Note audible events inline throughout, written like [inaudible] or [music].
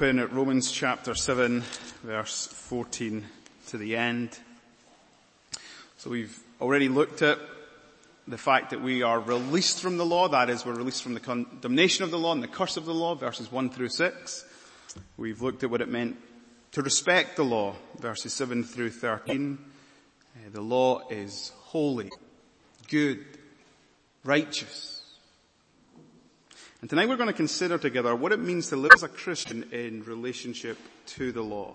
open at Romans chapter 7 verse 14 to the end. So we've already looked at the fact that we are released from the law, that is we're released from the condemnation of the law and the curse of the law, verses 1 through 6. We've looked at what it meant to respect the law, verses 7 through 13. Uh, the law is holy, good, righteous. And tonight we're going to consider together what it means to live as a Christian in relationship to the law.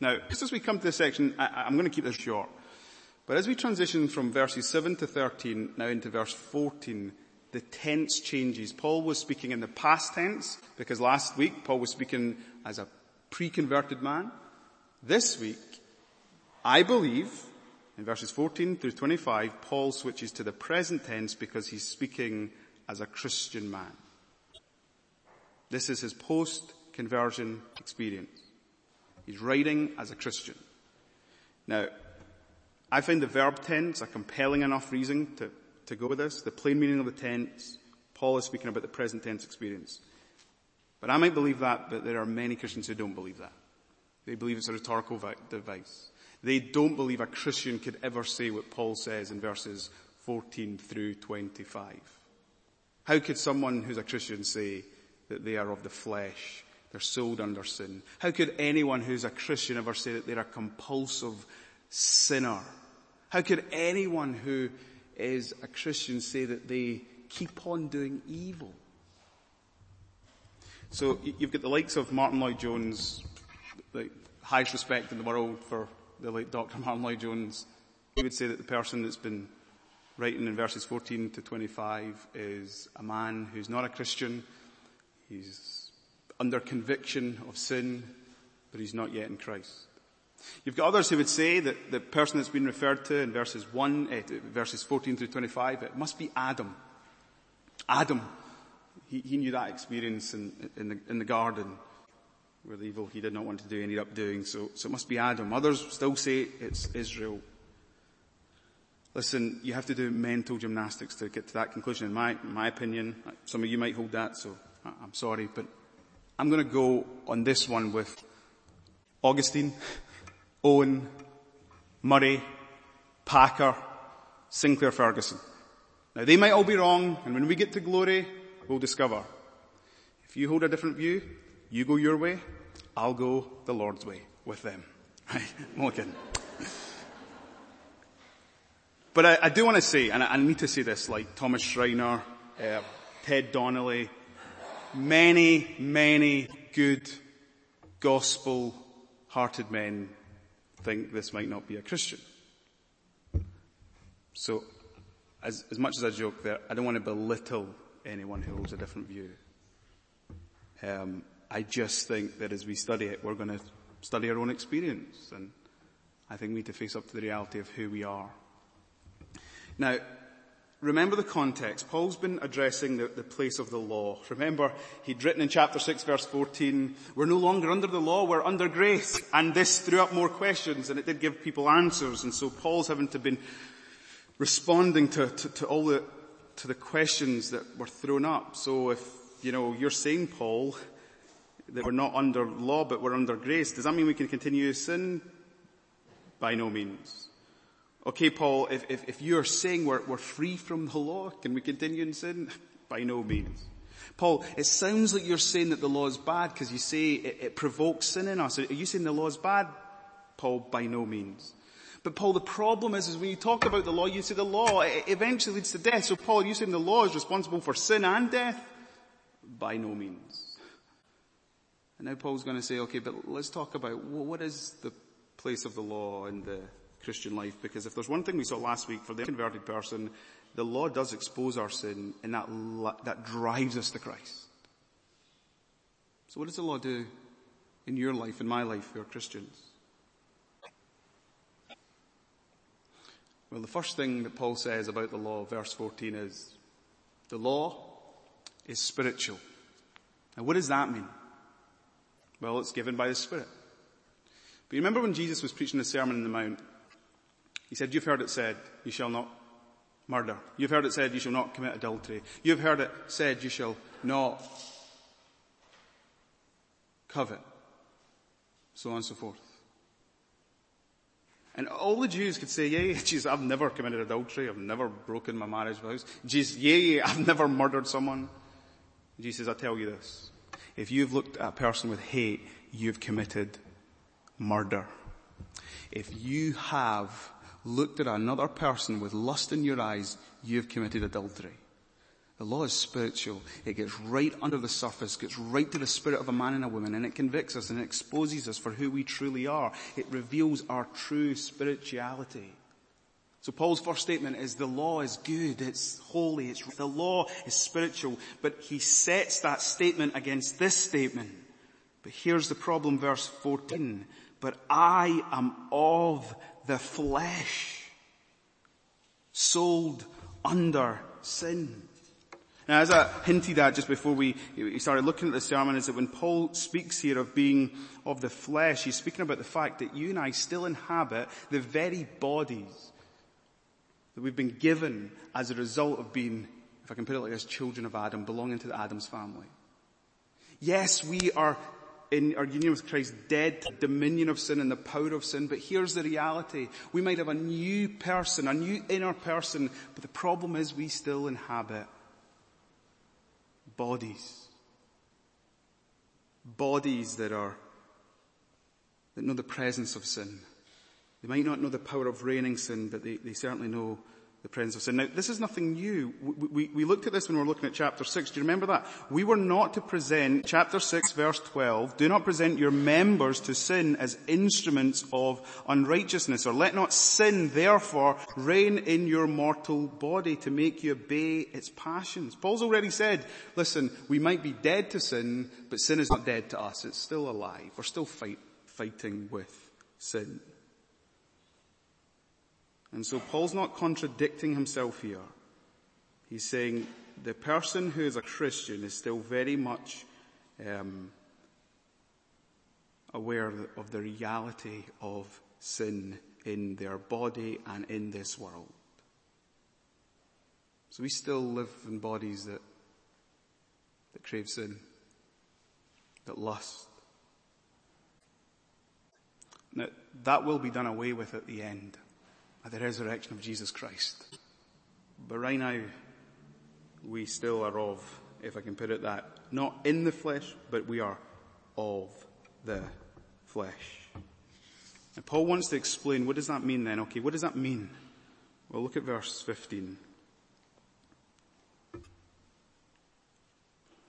Now, just as we come to this section, I, am going to keep this short. But as we transition from verses 7 to 13 now into verse 14, the tense changes. Paul was speaking in the past tense because last week Paul was speaking as a pre-converted man. This week, I believe, in verses 14 through 25, Paul switches to the present tense because he's speaking as a Christian man. This is his post-conversion experience. He's writing as a Christian. Now, I find the verb tense a compelling enough reason to, to go with this. The plain meaning of the tense, Paul is speaking about the present tense experience. But I might believe that, but there are many Christians who don't believe that. They believe it's a rhetorical device. They don't believe a Christian could ever say what Paul says in verses 14 through 25. How could someone who's a Christian say, that they are of the flesh. They're sold under sin. How could anyone who's a Christian ever say that they're a compulsive sinner? How could anyone who is a Christian say that they keep on doing evil? So you've got the likes of Martyn Lloyd-Jones, the highest respect in the world for the late Dr. Martyn Lloyd-Jones. He would say that the person that's been writing in verses 14 to 25 is a man who's not a Christian, He's under conviction of sin, but he's not yet in Christ. You've got others who would say that the person that's been referred to in verses 1, eh, verses 14 through 25, it must be Adam. Adam. He, he knew that experience in, in, the, in the garden where the evil he did not want to do ended up doing. So, so it must be Adam. Others still say it's Israel. Listen, you have to do mental gymnastics to get to that conclusion in my, my opinion. Some of you might hold that, so I'm sorry, but I'm going to go on this one with Augustine, Owen, Murray, Packer, Sinclair Ferguson. Now they might all be wrong, and when we get to glory, we'll discover. If you hold a different view, you go your way, I'll go the Lord's way with them. [laughs] Right? But I, I, do want to say, and I, I, need to say this, like Thomas Schreiner, uh, Ted Donnelly, many, many good gospel hearted men think this might not be a Christian. So as, as much as I joke there, I don't want to belittle anyone who holds a different view. Um, I just think that as we study it, we're going to study our own experience and I think we need to face up to the reality of who we are. Now, Remember the context. Paul's been addressing the, the, place of the law. Remember, he'd written in chapter 6 verse 14, we're no longer under the law, we're under grace. And this threw up more questions and it did give people answers. And so Paul's having to been responding to, to, to all the, to the questions that were thrown up. So if, you know, you're saying, Paul, that we're not under law but we're under grace, does that mean we can continue to sin? By no means. Okay, Paul, if, if, if you're saying we're, we're free from the law, can we continue in sin? [laughs] By no means. Paul, it sounds like you're saying that the law is bad because you say it, it provokes sin in us. Are you saying the law is bad? Paul, by no means. But Paul, the problem is, is when you talk about the law, you say the law it eventually leads to death. So Paul, are you saying the law is responsible for sin and death? By no means. And now Paul's going to say, okay, but let's talk about what is the place of the law in the Christian life because if there's one thing we saw last week for the converted person, the law does expose our sin and that, that drives us to Christ. So what does the law do in your life, in my life, who are Christians? Well, the first thing that Paul says about the law, verse 14 is, the law is spiritual. Now what does that mean? Well, it's given by the Spirit. But you remember when Jesus was preaching the Sermon on the Mount, he said, you've heard it said, you shall not murder. You've heard it said, you shall not commit adultery. You've heard it said, you shall not covet, so on and so forth. And all the Jews could say, yeah, yeah, Jesus, I've never committed adultery. I've never broken my marriage vows. Jesus, yeah, yeah, I've never murdered someone. Jesus I tell you this. If you've looked at a person with hate, you've committed murder. If you have looked at another person with lust in your eyes, you've committed adultery. The law is spiritual. It gets right under the surface, gets right to the spirit of a man and a woman, and it convicts us and it exposes us for who we truly are. It reveals our true spirituality. So Paul's first statement is the law is good, it's holy, it's, the law is spiritual, but he sets that statement against this statement. But here's the problem, verse 14. But I am of the flesh, sold under sin. Now, as I hinted at just before we, started looking at the sermon, is that when Paul speaks here of being of the flesh, he's speaking about the fact that you and I still inhabit the very bodies that we've been given as a result of being, if I can put it like this, children of Adam, belonging to the Adam's family. Yes, we are in our union with Christ dead to dominion of sin and the power of sin, but here's the reality. We might have a new person, a new inner person, but the problem is we still inhabit bodies. Bodies that are, that know the presence of sin. They might not know the power of reigning sin, but they, they certainly know the presence of sin. Now, this is nothing new. We, we, we, looked at this when we were looking at chapter 6. Do you remember that? We were not to present, chapter 6 verse 12, do not present your members to sin as instruments of unrighteousness, or let not sin therefore reign in your mortal body to make you obey its passions. Paul's already said, listen, we might be dead to sin, but sin is not dead to us. It's still alive. We're still fight, fighting with sin. And so Paul's not contradicting himself here. He's saying the person who is a Christian is still very much um, aware of the reality of sin in their body and in this world. So we still live in bodies that, that crave sin, that lust. Now, that will be done away with at the end at the resurrection of Jesus Christ. But right now, we still are of, if I can put it that, not in the flesh, but we are of the flesh. And Paul wants to explain, what does that mean then? Okay, what does that mean? Well, look at verse 15.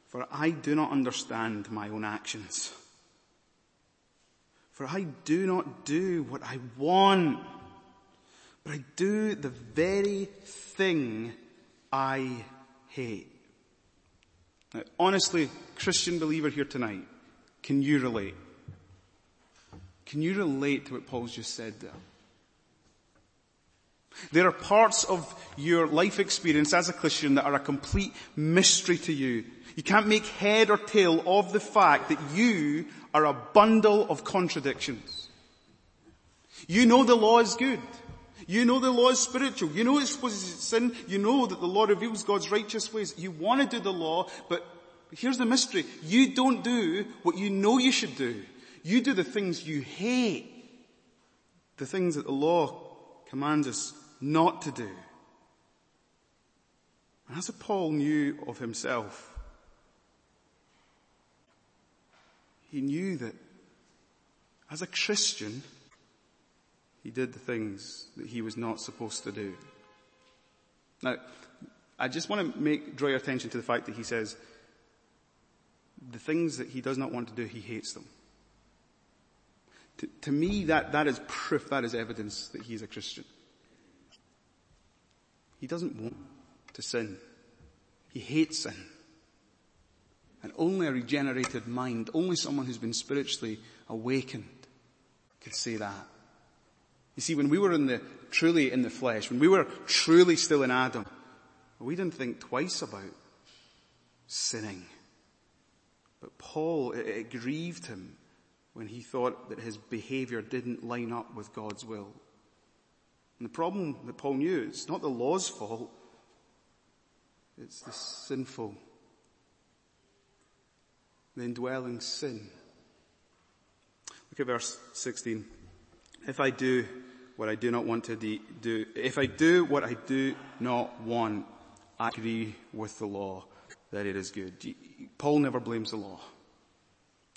For I do not understand my own actions. For I do not do what I want but I do the very thing I hate. Now, honestly, Christian believer here tonight, can you relate? Can you relate to what Paul's just said there? There are parts of your life experience as a Christian that are a complete mystery to you. You can't make head or tail of the fact that you are a bundle of contradictions. You know the law is good. You know the law is spiritual. You know supposed to sin. You know that the law reveals God's righteous ways. You want to do the law, but here's the mystery. You don't do what you know you should do. You do the things you hate. The things that the law commands us not to do. And what Paul knew of himself. He knew that as a Christian, he did the things that he was not supposed to do. Now, I just want to make, draw your attention to the fact that he says, the things that he does not want to do, he hates them. To, to me, that, that is proof, that is evidence that he is a Christian. He doesn't want to sin. He hates sin. And only a regenerated mind, only someone who's been spiritually awakened could say that. You see, when we were in the, truly in the flesh, when we were truly still in Adam, we didn't think twice about sinning. But Paul, it, it grieved him when he thought that his behavior didn't line up with God's will. And the problem that Paul knew, it's not the law's fault, it's the sinful, the indwelling sin Look at verse 16. If I do what I do not want to do, if I do what I do not want, I agree with the law that it is good. Paul never blames the law.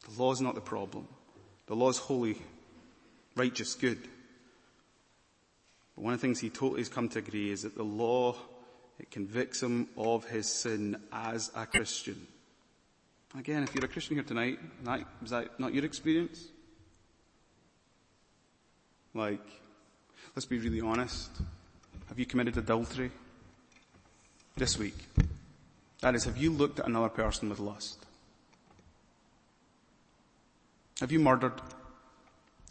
The law is not the problem. The law is holy, righteous, good. But one of the things he totally has come to agree is that the law, it convicts him of his sin as a Christian. Again, if you're a Christian here tonight, is that not your experience? Like, let's be really honest. Have you committed adultery this week? That is, have you looked at another person with lust? Have you murdered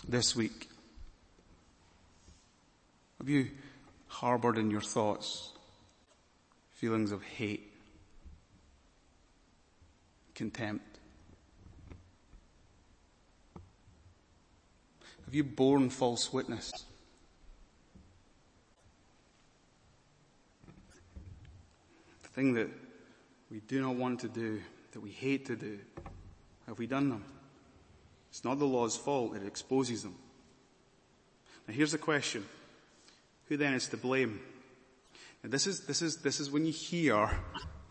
this week? Have you harbored in your thoughts feelings of hate, contempt? Have you borne false witness? Thing that we do not want to do, that we hate to do, have we done them? It's not the law's fault, it exposes them. Now here's the question. Who then is to blame? Now this is, this is, this is when you hear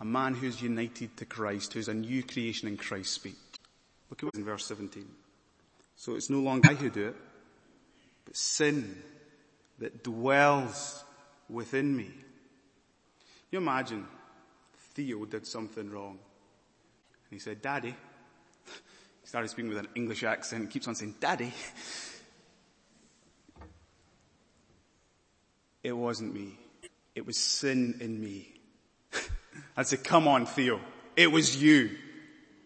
a man who's united to Christ, who's a new creation in Christ speak. Look at what's in verse 17. So it's no longer I who do it, but sin that dwells within me. You imagine Theo did something wrong. And he said, Daddy. He started speaking with an English accent and keeps on saying, Daddy. It wasn't me. It was sin in me. I said, come on, Theo. It was you.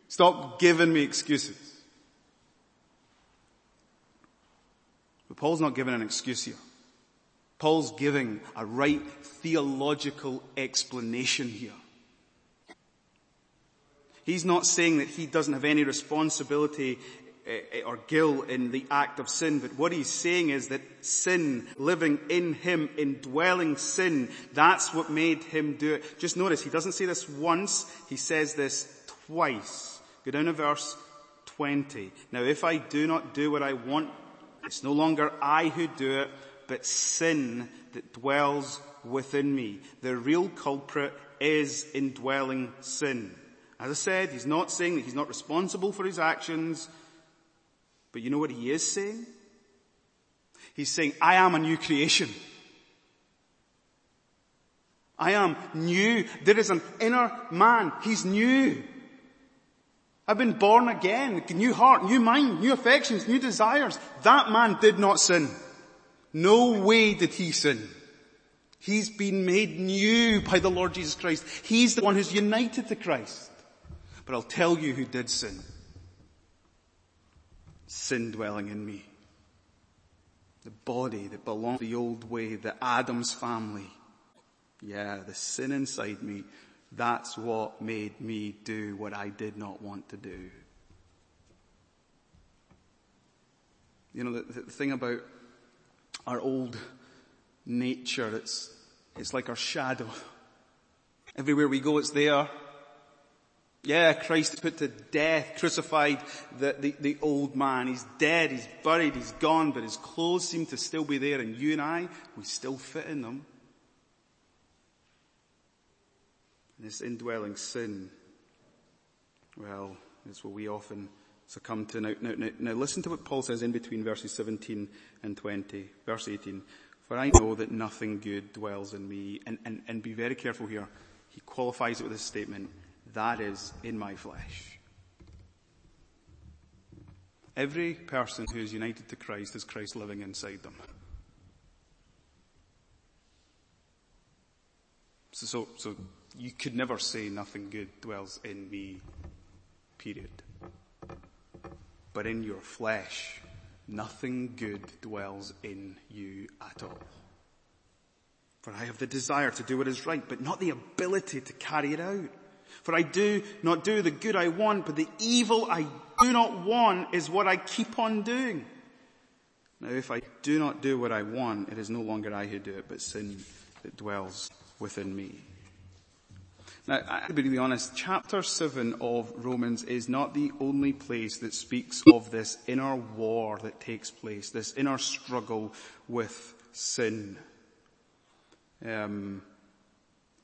Stop giving me excuses. But Paul's not giving an excuse here. Paul's giving a right theological explanation here. He's not saying that he doesn't have any responsibility eh, or guilt in the act of sin, but what he's saying is that sin, living in him, indwelling sin, that's what made him do it. Just notice, he doesn't say this once, he says this twice. Go down to verse 20. Now if I do not do what I want it's no longer I who do it, but sin that dwells within me. The real culprit is indwelling sin. As I said, he's not saying that he's not responsible for his actions, but you know what he is saying? He's saying, I am a new creation. I am new. There is an inner man. He's new. I've been born again, new heart, new mind, new affections, new desires. That man did not sin. No way did he sin. He's been made new by the Lord Jesus Christ. He's the one who's united to Christ. But I'll tell you who did sin. Sin dwelling in me. The body that belonged to the old way, the Adam's family. Yeah, the sin inside me that's what made me do what I did not want to do. You know, the, the thing about our old nature, it's, it's like our shadow. Everywhere we go, it's there. Yeah, Christ put to death, crucified the, the, the, old man. He's dead, he's buried, he's gone, but his clothes seem to still be there and you and I, we still fit in them. this indwelling sin, well, it's what we often succumb to. Now, now, now, now listen to what Paul says in between verses 17 and 20. Verse 18. For I know that nothing good dwells in me. And, and, and be very careful here. He qualifies it with this statement. That is in my flesh. Every person who is united to Christ is Christ living inside them. So, so, so you could never say nothing good dwells in me, period. But in your flesh, nothing good dwells in you at all. For I have the desire to do what is right, but not the ability to carry it out. For I do not do the good I want, but the evil I do not want is what I keep on doing. Now if I do not do what I want, it is no longer I who do it, but sin that dwells within me. Now, I to be honest, chapter 7 of Romans is not the only place that speaks of this inner war that takes place, this inner struggle with sin. Um,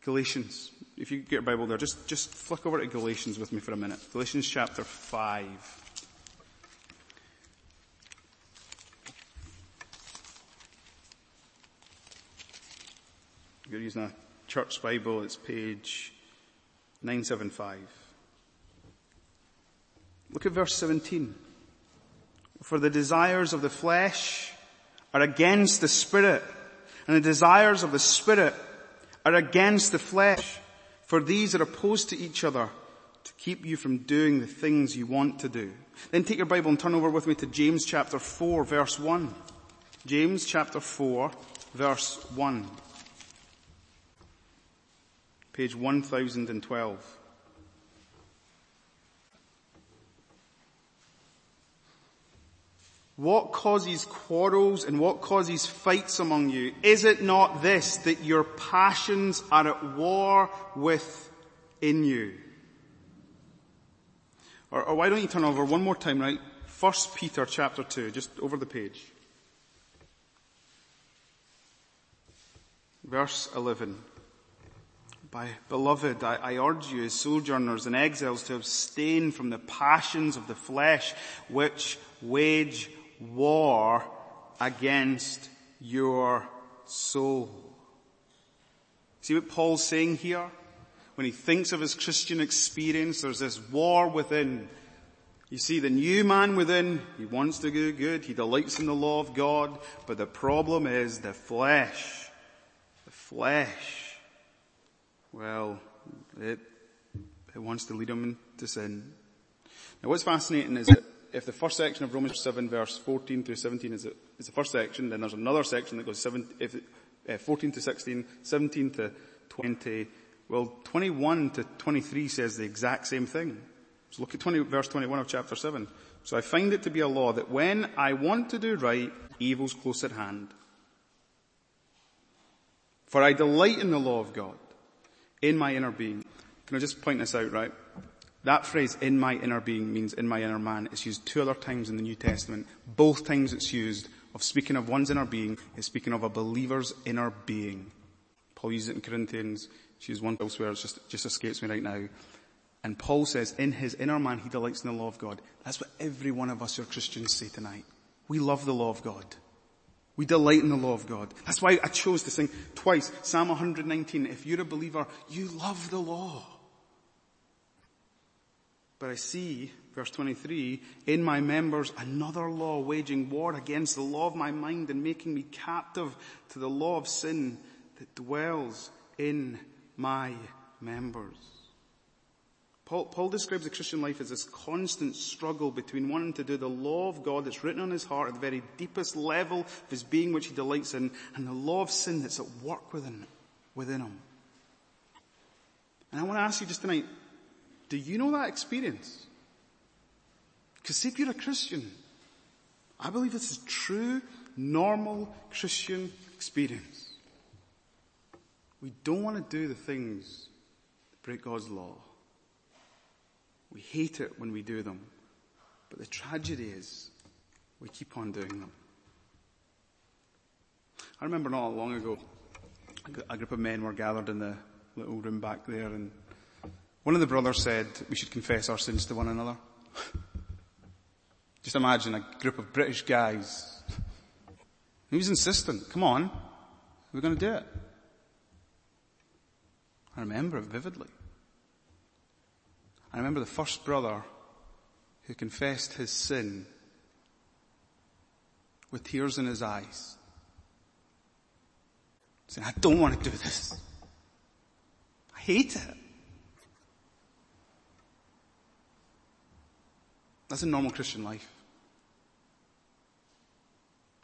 Galatians, if you get your Bible there, just, just flick over to Galatians with me for a minute. Galatians chapter 5. You're using a church Bible, it's page 975. Look at verse 17. For the desires of the flesh are against the spirit, and the desires of the spirit are against the flesh. For these are opposed to each other to keep you from doing the things you want to do. Then take your Bible and turn over with me to James chapter 4 verse 1. James chapter 4 verse 1 page 1012. What causes quarrels and what causes fights among you? Is it not this, that your passions are at war within you? Or, or why don't you turn over one more time, right? First Peter chapter 2, just over the page. Verse 11. By beloved, I, I, urge you as sojourners and exiles to abstain from the passions of the flesh which wage war against your soul. See what Paul's saying here? When he thinks of his Christian experience, there's this war within. You see the new man within, he wants to do good, he delights in the law of God, but the problem is the flesh. The flesh well, it, it wants to lead him into sin. Now what's fascinating is that if the first section of Romans 7 verse 14 through 17 is, is the first section, then there's another section that goes 7, if, uh, 14 to 16, 17 to 20. Well, 21 to 23 says the exact same thing. So look at 20, verse 21 of chapter 7. So I find it to be a law that when I want to do right, evil's close at hand. For I delight in the law of God in my inner being. Can I just point this out, right? That phrase, in my inner being, means in my inner man. It's used two other times in the New Testament. Both times it's used of speaking of one's inner being, it's speaking of a believer's inner being. Paul uses it in Corinthians. She used one elsewhere. It just, just escapes me right now. And Paul says, in his inner man, he delights in the law of God. That's what every one of us who are Christians say tonight. We love the law of God. We delight in the law of God. That's why I chose to sing twice. Psalm 119. If you're a believer, you love the law. But I see, verse 23, in my members another law waging war against the law of my mind and making me captive to the law of sin that dwells in my members. Paul, Paul, describes the Christian life as this constant struggle between wanting to do the law of God that's written on his heart at the very deepest level of his being which he delights in, and the law of sin that's at work within, within him. And I want to ask you just tonight, do you know that experience? Because if you're a Christian, I believe this is true, normal Christian experience. We don't want to do the things that break God's law. We hate it when we do them. But the tragedy is we keep on doing them. I remember not long ago, a group of men were gathered in the little room back there and one of the brothers said we should confess our sins to one another. Just imagine a group of British guys. He was insistent. Come on. We're going to do it. I remember it vividly. I remember the first brother who confessed his sin with tears in his eyes. Saying, I don't want to do this. I hate it. That's a normal Christian life.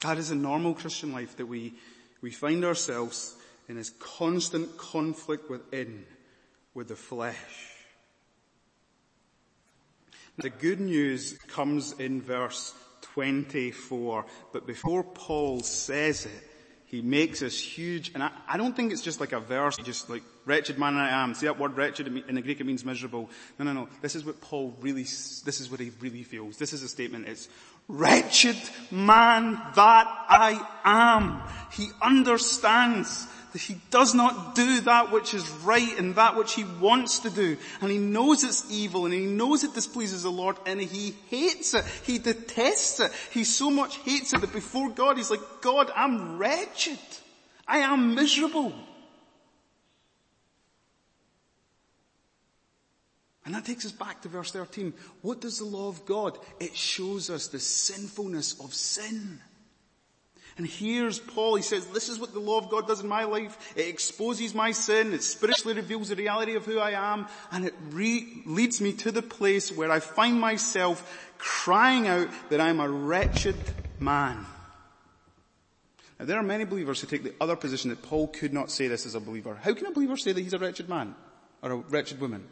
That is a normal Christian life that we, we find ourselves in this constant conflict within with the flesh. The good news comes in verse 24, but before Paul says it, he makes this huge, and I, I, don't think it's just like a verse, just like, wretched man I am. See that word wretched, in the Greek it means miserable. No, no, no. This is what Paul really, this is what he really feels. This is a statement. It's, wretched man that I am. He understands that he does not do that which is right and that which he wants to do. And he knows it's evil and he knows it displeases the Lord and he hates it. He detests it. He so much hates it that before God he's like, God, I'm wretched. I am miserable. And that takes us back to verse 13. What does the law of God? It shows us the sinfulness of sin. And here's Paul, he says, this is what the law of God does in my life. It exposes my sin, it spiritually reveals the reality of who I am, and it re- leads me to the place where I find myself crying out that I'm a wretched man. Now there are many believers who take the other position that Paul could not say this as a believer. How can a believer say that he's a wretched man? Or a wretched woman?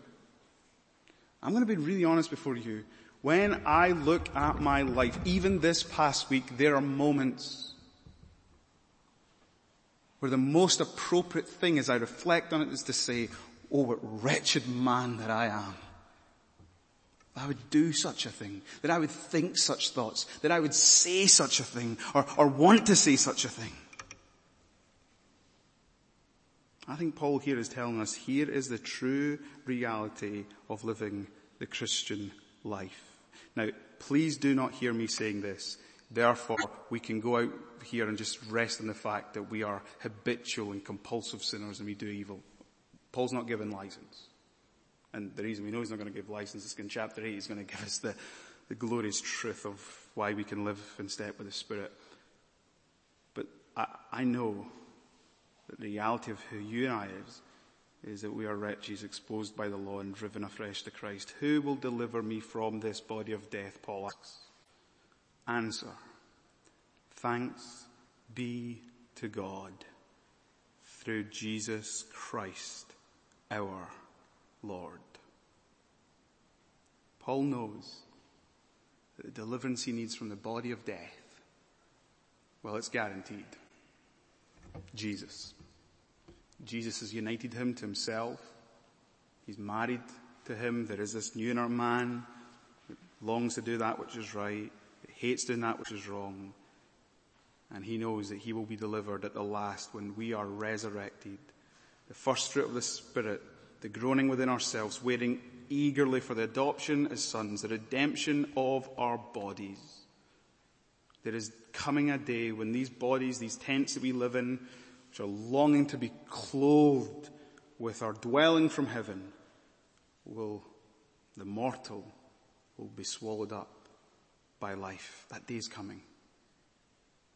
I'm going to be really honest before you. When I look at my life, even this past week, there are moments where the most appropriate thing as I reflect on it is to say, oh, what wretched man that I am. I would do such a thing, that I would think such thoughts, that I would say such a thing, or, or want to say such a thing. I think Paul here is telling us here is the true reality of living the Christian life. Now, please do not hear me saying this Therefore, we can go out here and just rest in the fact that we are habitual and compulsive sinners and we do evil. Paul's not given license. And the reason we know he's not going to give license is in chapter 8 he's going to give us the, the glorious truth of why we can live in step with the Spirit. But I, I know that the reality of who you and I is, is that we are wretches exposed by the law and driven afresh to Christ. Who will deliver me from this body of death, Paul asks? Answer. Thanks be to God through Jesus Christ our Lord. Paul knows that the deliverance he needs from the body of death, well, it's guaranteed. Jesus. Jesus has united him to himself. He's married to him. There is this new inner man that longs to do that which is right hates doing that which is wrong. And he knows that he will be delivered at the last when we are resurrected. The first fruit of the Spirit, the groaning within ourselves, waiting eagerly for the adoption as sons, the redemption of our bodies. There is coming a day when these bodies, these tents that we live in, which are longing to be clothed with our dwelling from heaven, will, the mortal, will be swallowed up by life. That day is coming.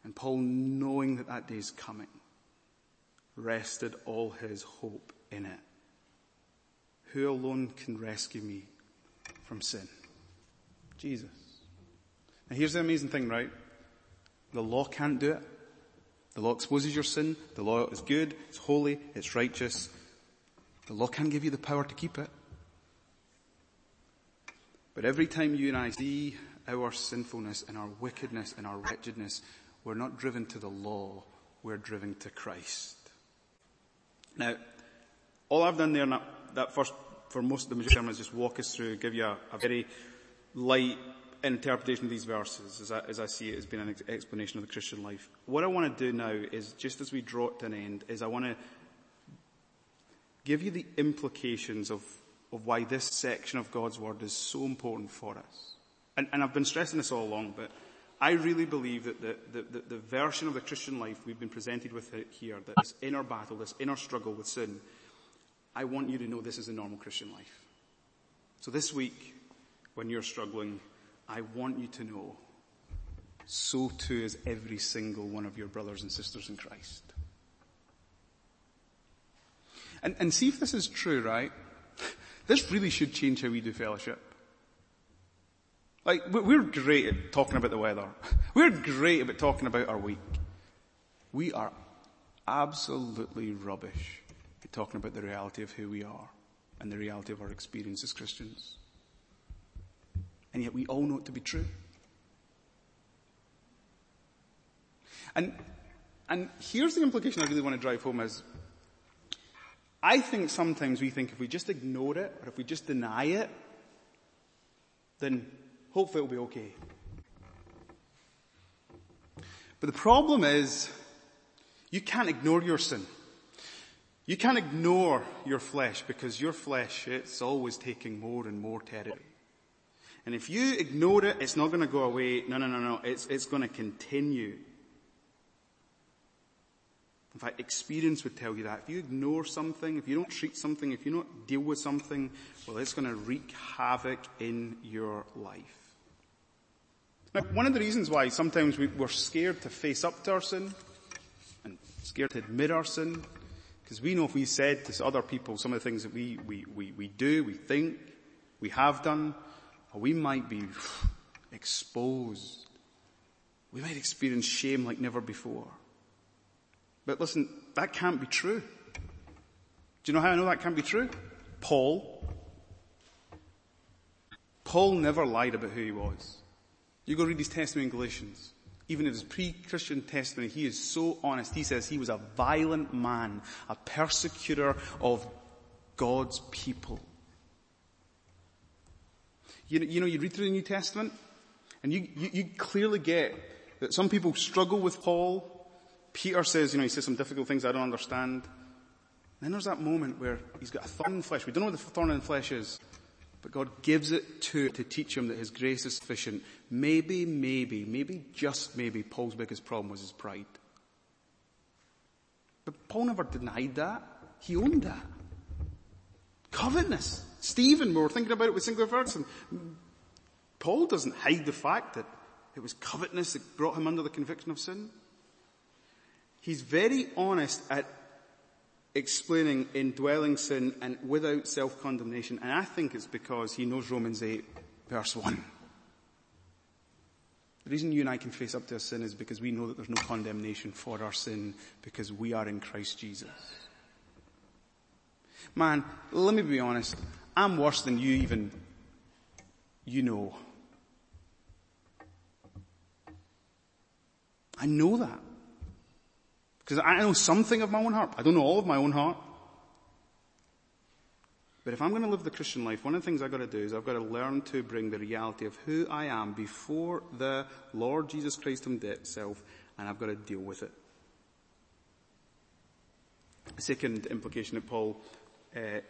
And Paul, knowing that that day is coming, rested all his hope in it. Who alone can rescue me from sin? Jesus. Now here's the amazing thing, right? The law can't do it. The law exposes your sin. The law is good. It's holy. It's righteous. The law can't give you the power to keep it. But every time you and I see our sinfulness and our wickedness and our wretchedness, we're not driven to the law, we're driven to Christ. Now, all I've done there that, that first, for most of the sermon is just walk us through, give you a, a very light interpretation of these verses as I, as I, see it as being an explanation of the Christian life. What I want to do now is, just as we draw to an end, is I want to give you the implications of, of why this section of God's Word is so important for us and, and I've been stressing this all along, but I really believe that the, the, the, version of the Christian life we've been presented with here, that this inner battle, this inner struggle with sin, I want you to know this is a normal Christian life. So this week, when you're struggling, I want you to know, so too is every single one of your brothers and sisters in Christ. And, and see if this is true, right? [laughs] This really should change how we do fellowship. Like, we're great at talking about the weather. [laughs] We're great about talking about our week. We are absolutely rubbish at talking about the reality of who we are and the reality of our experience as Christians. And yet we all know it to be true. And And here's the implication I really want to drive home is, I think sometimes we think if we just ignore it, or if we just deny it, then hopefully it'll be okay. But the problem is, you can't ignore your sin. You can't ignore your flesh because your flesh, it's always taking more and more territory. And if you ignore it, it's not going to go away. No, no, no, no. It's, it's going to continue. In fact, experience would tell you that. If you ignore something, if you don't treat something, if you don't deal with something, well, it's going to wreak havoc in your life. Now, one of the reasons why sometimes we, we're scared to face up to our sin and scared to admit our sin, because we know if we said to other people some of the things that we, we, we, we do, we think, we have done, uh, we might be [sighs] exposed. We might experience shame like never before. But listen, that can't be true. Do you know how I know that can't be true? Paul. Paul never lied about who he was. You go read his testimony in Galatians. Even in his pre-Christian testimony, he is so honest. He says he was a violent man, a persecutor of God's people. You, you know, you read through the New Testament, and you, you, you clearly get that some people struggle with Paul. Peter says, you know, he says some difficult things I don't understand. Then there's that moment where he's got a thorn in the flesh. We don't know what the thorn in the flesh is. But God gives it to to teach him that his grace is sufficient. Maybe, maybe, maybe just maybe Paul's biggest problem was his pride. But Paul never denied that. He owned that. Covetousness. Stephen, we were thinking about it with singular verbs, and Paul doesn't hide the fact that it was covetousness that brought him under the conviction of sin. He's very honest at explaining indwelling sin and without self-condemnation. And I think it's because he knows Romans 8 verse 1. The reason you and I can face up to our sin is because we know that there's no condemnation for our sin because we are in Christ Jesus. Man, let me be honest. I'm worse than you even, you know. I know that. Because I know something of my own heart. I don't know all of my own heart. But if I'm going to live the Christian life, one of the things I've got to do is I've got to learn to bring the reality of who I am before the Lord Jesus Christ himself, and I've got to deal with it. Second implication that Paul, uh,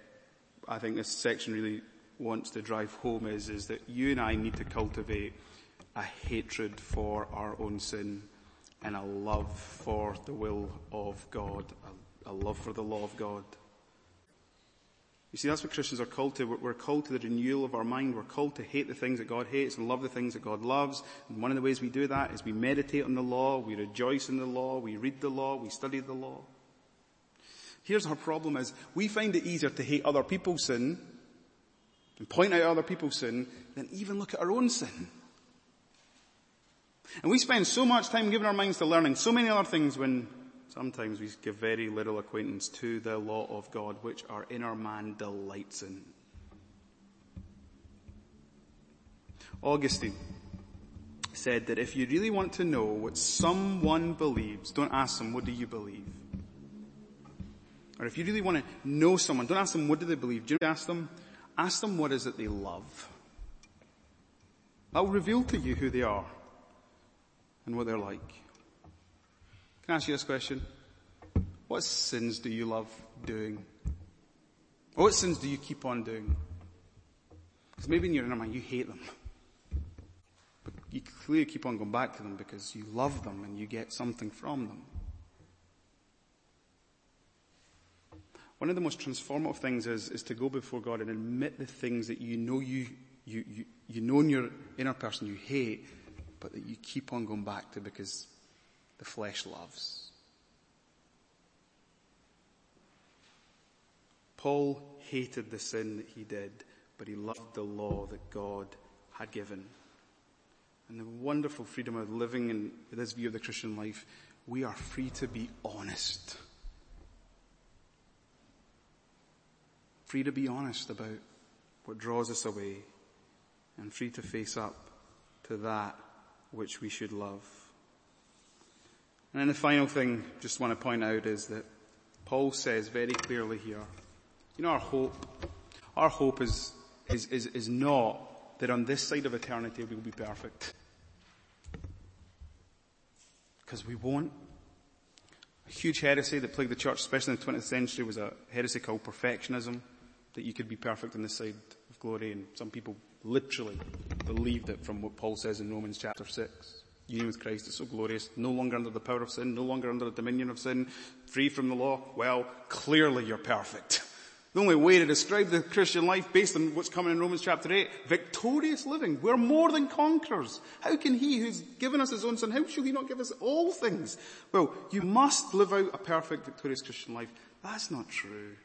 I think this section really wants to drive home is, is that you and I need to cultivate a hatred for our own sin and a love for the will of God, a, a love for the law of God. You see, that's what Christians are called to. We're called to the renewal of our mind. We're called to hate the things that God hates and love the things that God loves. And one of the ways we do that is we meditate on the law, we rejoice in the law, we read the law, we study the law. Here's our problem is we find it easier to hate other people's sin and point out other people's sin than even look at our own sin. And we spend so much time giving our minds to learning so many other things when sometimes we give very little acquaintance to the law of God, which our inner man delights in. Augustine said that if you really want to know what someone believes, don't ask them, what do you believe? Or if you really want to know someone, don't ask them, what do they believe? Do you ask them? Ask them what is it they love. That will reveal to you who they are and what they're like. Can I ask you this question? What sins do you love doing? What sins do you keep on doing? Because maybe in your inner mind you hate them. But you clearly keep on going back to them because you love them and you get something from them. One of the most transformative things is, is to go before God and admit the things that you know you, you, you, you know in your inner person you hate but that you keep on going back to because the flesh loves. Paul hated the sin that he did, but he loved the law that God had given. And the wonderful freedom of living in this view of the Christian life, we are free to be honest. Free to be honest about what draws us away and free to face up to that which we should love. And then the final thing I just want to point out is that Paul says very clearly here, you know, our hope, our hope is, is, is, is not that on this side of eternity we will be perfect. Because we won't. A huge heresy that plagued the church, especially in the 20th century, was a heresy called perfectionism, that you could be perfect on this side of glory, and some people literally believed it from what Paul says in Romans chapter 6 union with Christ is so glorious, no longer under the power of sin, no longer under the dominion of sin, free from the law. Well, clearly you're perfect. The only way to describe the Christian life based on what's coming in Romans chapter 8, victorious living. We're more than conquerors. How can he who's given us his own son, how shall he not give us all things? Well, you must live out a perfect, victorious Christian life. That's not true.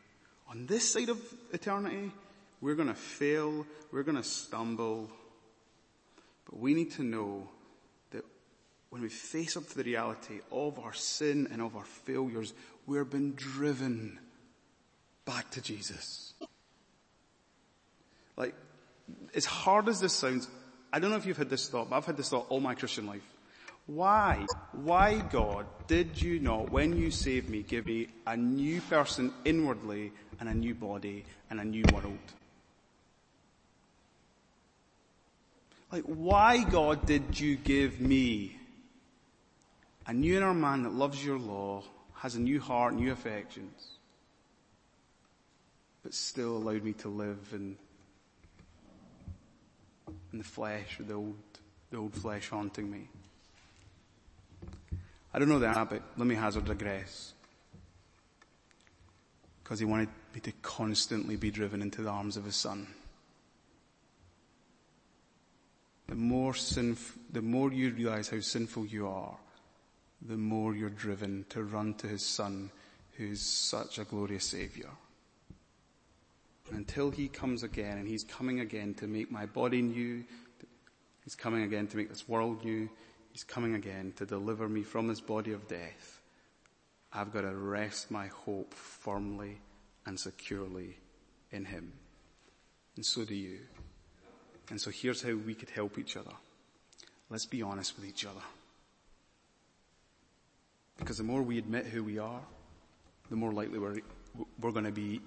On this side of eternity, we're gonna fail, we're gonna stumble, but we need to know when we face up to the reality of our sin and of our failures, we're being driven back to Jesus. Like, as hard as this sounds, I don't know if you've had this thought, but I've had this thought all my Christian life. Why, why God did you not, when you saved me, give me a new person inwardly and a new body and a new world? Like, why God did you give me a new inner man that loves your law, has a new heart, new affections, but still allowed me to live in, in the flesh, the old, the old flesh haunting me. I don't know answer, but let me hazard a guess. Because he wanted me to constantly be driven into the arms of his son. The more sinf- the more you realize how sinful you are, the more you're driven to run to his son who's such a glorious savior. Until he comes again, and he's coming again to make my body new, he's coming again to make this world new, he's coming again to deliver me from this body of death. I've got to rest my hope firmly and securely in him. And so do you. And so here's how we could help each other. Let's be honest with each other. Because the more we admit who we are, the more likely we're, we're going to be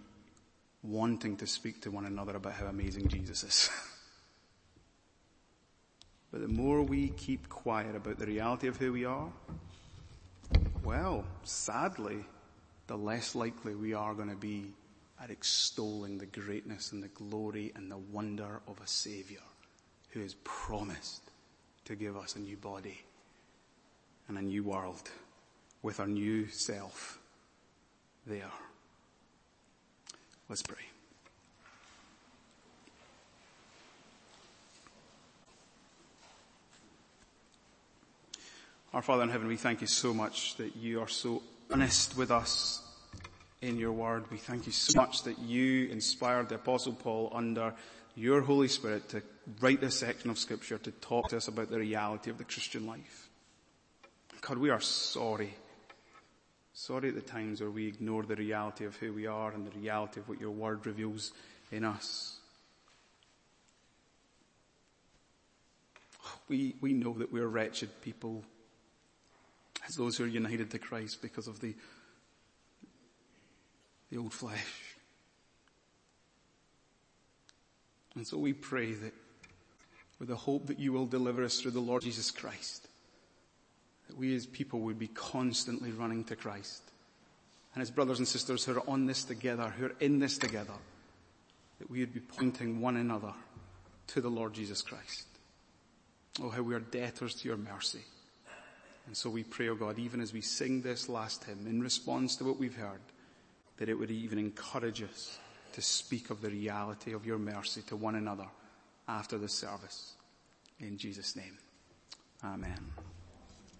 wanting to speak to one another about how amazing Jesus is. [laughs] but the more we keep quiet about the reality of who we are, well, sadly, the less likely we are going to be at extolling the greatness and the glory and the wonder of a Savior who has promised to give us a new body and a new world with our new self there. Let's pray. Our Father in heaven, we thank you so much that you are so honest with us in your word. We thank you so much that you inspired the apostle Paul under your Holy Spirit to write this section of scripture to talk to us about the reality of the Christian life. God, we are sorry Sorry at the times where we ignore the reality of who we are and the reality of what your word reveals in us. We, we know that we're wretched people as those who are united to Christ because of the, the old flesh. And so we pray that with the hope that you will deliver us through the Lord Jesus Christ, that we as people would be constantly running to Christ. And as brothers and sisters who are on this together, who are in this together, that we would be pointing one another to the Lord Jesus Christ. Oh, how we are debtors to your mercy. And so we pray, oh God, even as we sing this last hymn in response to what we've heard, that it would even encourage us to speak of the reality of your mercy to one another after this service. In Jesus' name. Amen.